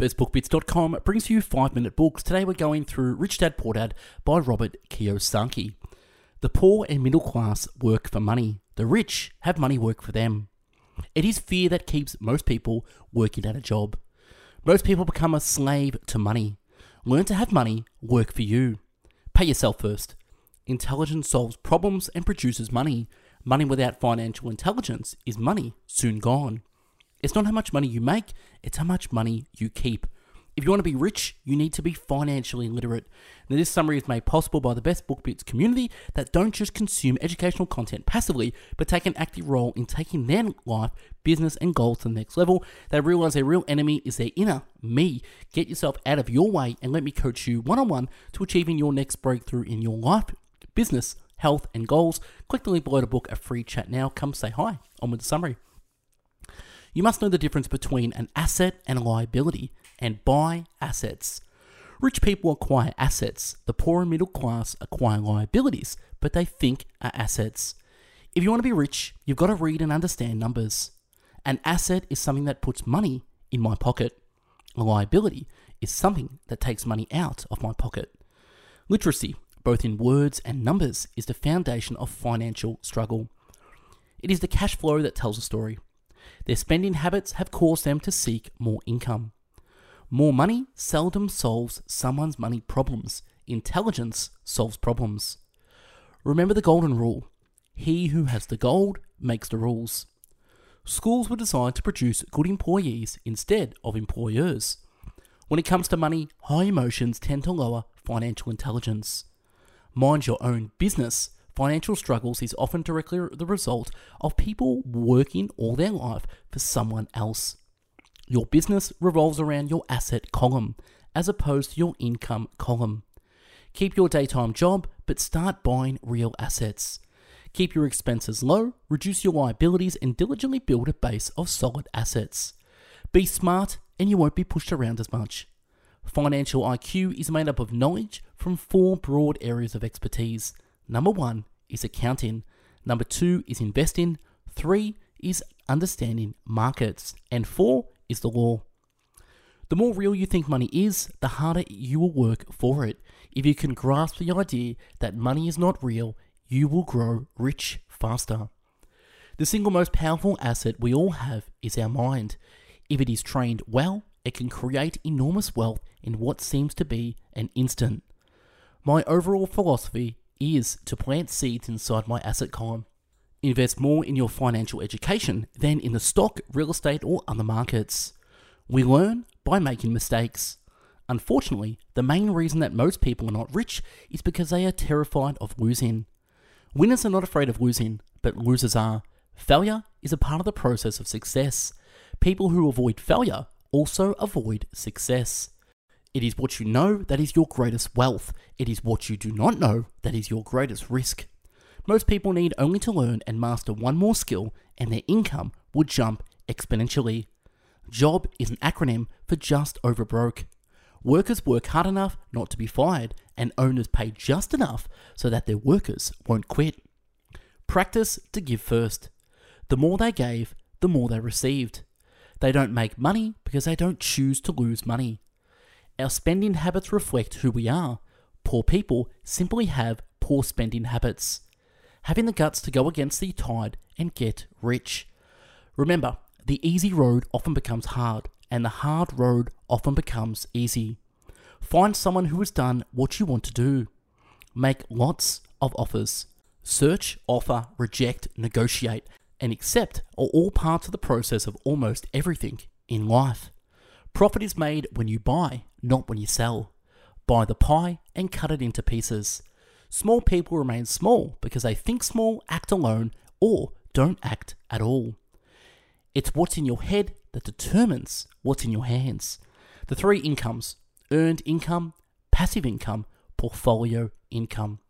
BestBookBits.com brings you 5 Minute Books. Today we're going through Rich Dad Poor Dad by Robert Kiyosaki. The poor and middle class work for money. The rich have money work for them. It is fear that keeps most people working at a job. Most people become a slave to money. Learn to have money work for you. Pay yourself first. Intelligence solves problems and produces money. Money without financial intelligence is money soon gone. It's not how much money you make, it's how much money you keep. If you want to be rich, you need to be financially literate. Now, this summary is made possible by the Best Book Bits community that don't just consume educational content passively, but take an active role in taking their life, business, and goals to the next level. They realize their real enemy is their inner me. Get yourself out of your way and let me coach you one on one to achieving your next breakthrough in your life, business, health, and goals. Click the link below to book a free chat now. Come say hi. On with the summary. You must know the difference between an asset and a liability and buy assets. Rich people acquire assets, the poor and middle class acquire liabilities, but they think are assets. If you want to be rich, you've got to read and understand numbers. An asset is something that puts money in my pocket. A liability is something that takes money out of my pocket. Literacy, both in words and numbers, is the foundation of financial struggle. It is the cash flow that tells a story. Their spending habits have caused them to seek more income. More money seldom solves someone's money problems. Intelligence solves problems. Remember the golden rule he who has the gold makes the rules. Schools were designed to produce good employees instead of employers. When it comes to money, high emotions tend to lower financial intelligence. Mind your own business Financial struggles is often directly the result of people working all their life for someone else. Your business revolves around your asset column as opposed to your income column. Keep your daytime job, but start buying real assets. Keep your expenses low, reduce your liabilities, and diligently build a base of solid assets. Be smart, and you won't be pushed around as much. Financial IQ is made up of knowledge from four broad areas of expertise Number one is accounting. Number two is investing. Three is understanding markets. And four is the law. The more real you think money is, the harder you will work for it. If you can grasp the idea that money is not real, you will grow rich faster. The single most powerful asset we all have is our mind. If it is trained well, it can create enormous wealth in what seems to be an instant. My overall philosophy is to plant seeds inside my asset column. Invest more in your financial education than in the stock, real estate, or other markets. We learn by making mistakes. Unfortunately, the main reason that most people are not rich is because they are terrified of losing. Winners are not afraid of losing, but losers are. Failure is a part of the process of success. People who avoid failure also avoid success. It is what you know that is your greatest wealth. It is what you do not know that is your greatest risk. Most people need only to learn and master one more skill, and their income will jump exponentially. JOB is an acronym for just over broke. Workers work hard enough not to be fired, and owners pay just enough so that their workers won't quit. Practice to give first. The more they gave, the more they received. They don't make money because they don't choose to lose money. Our spending habits reflect who we are. Poor people simply have poor spending habits. Having the guts to go against the tide and get rich. Remember, the easy road often becomes hard, and the hard road often becomes easy. Find someone who has done what you want to do. Make lots of offers. Search, offer, reject, negotiate, and accept are all parts of the process of almost everything in life. Profit is made when you buy, not when you sell. Buy the pie and cut it into pieces. Small people remain small because they think small, act alone, or don't act at all. It's what's in your head that determines what's in your hands. The three incomes earned income, passive income, portfolio income.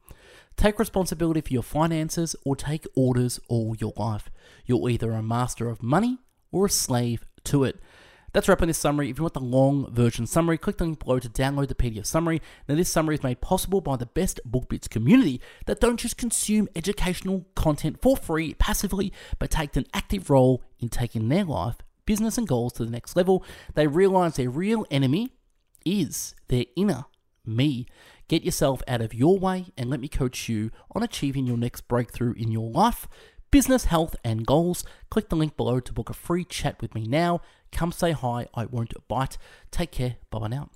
Take responsibility for your finances or take orders all your life. You're either a master of money or a slave to it. That's wrap on this summary. If you want the long version summary, click the link below to download the PDF summary. Now, this summary is made possible by the best BookBits community that don't just consume educational content for free passively, but take an active role in taking their life, business and goals to the next level. They realize their real enemy is their inner me. Get yourself out of your way and let me coach you on achieving your next breakthrough in your life, business, health, and goals. Click the link below to book a free chat with me now. Come say hi, I won't bite. Take care. Bye bye now.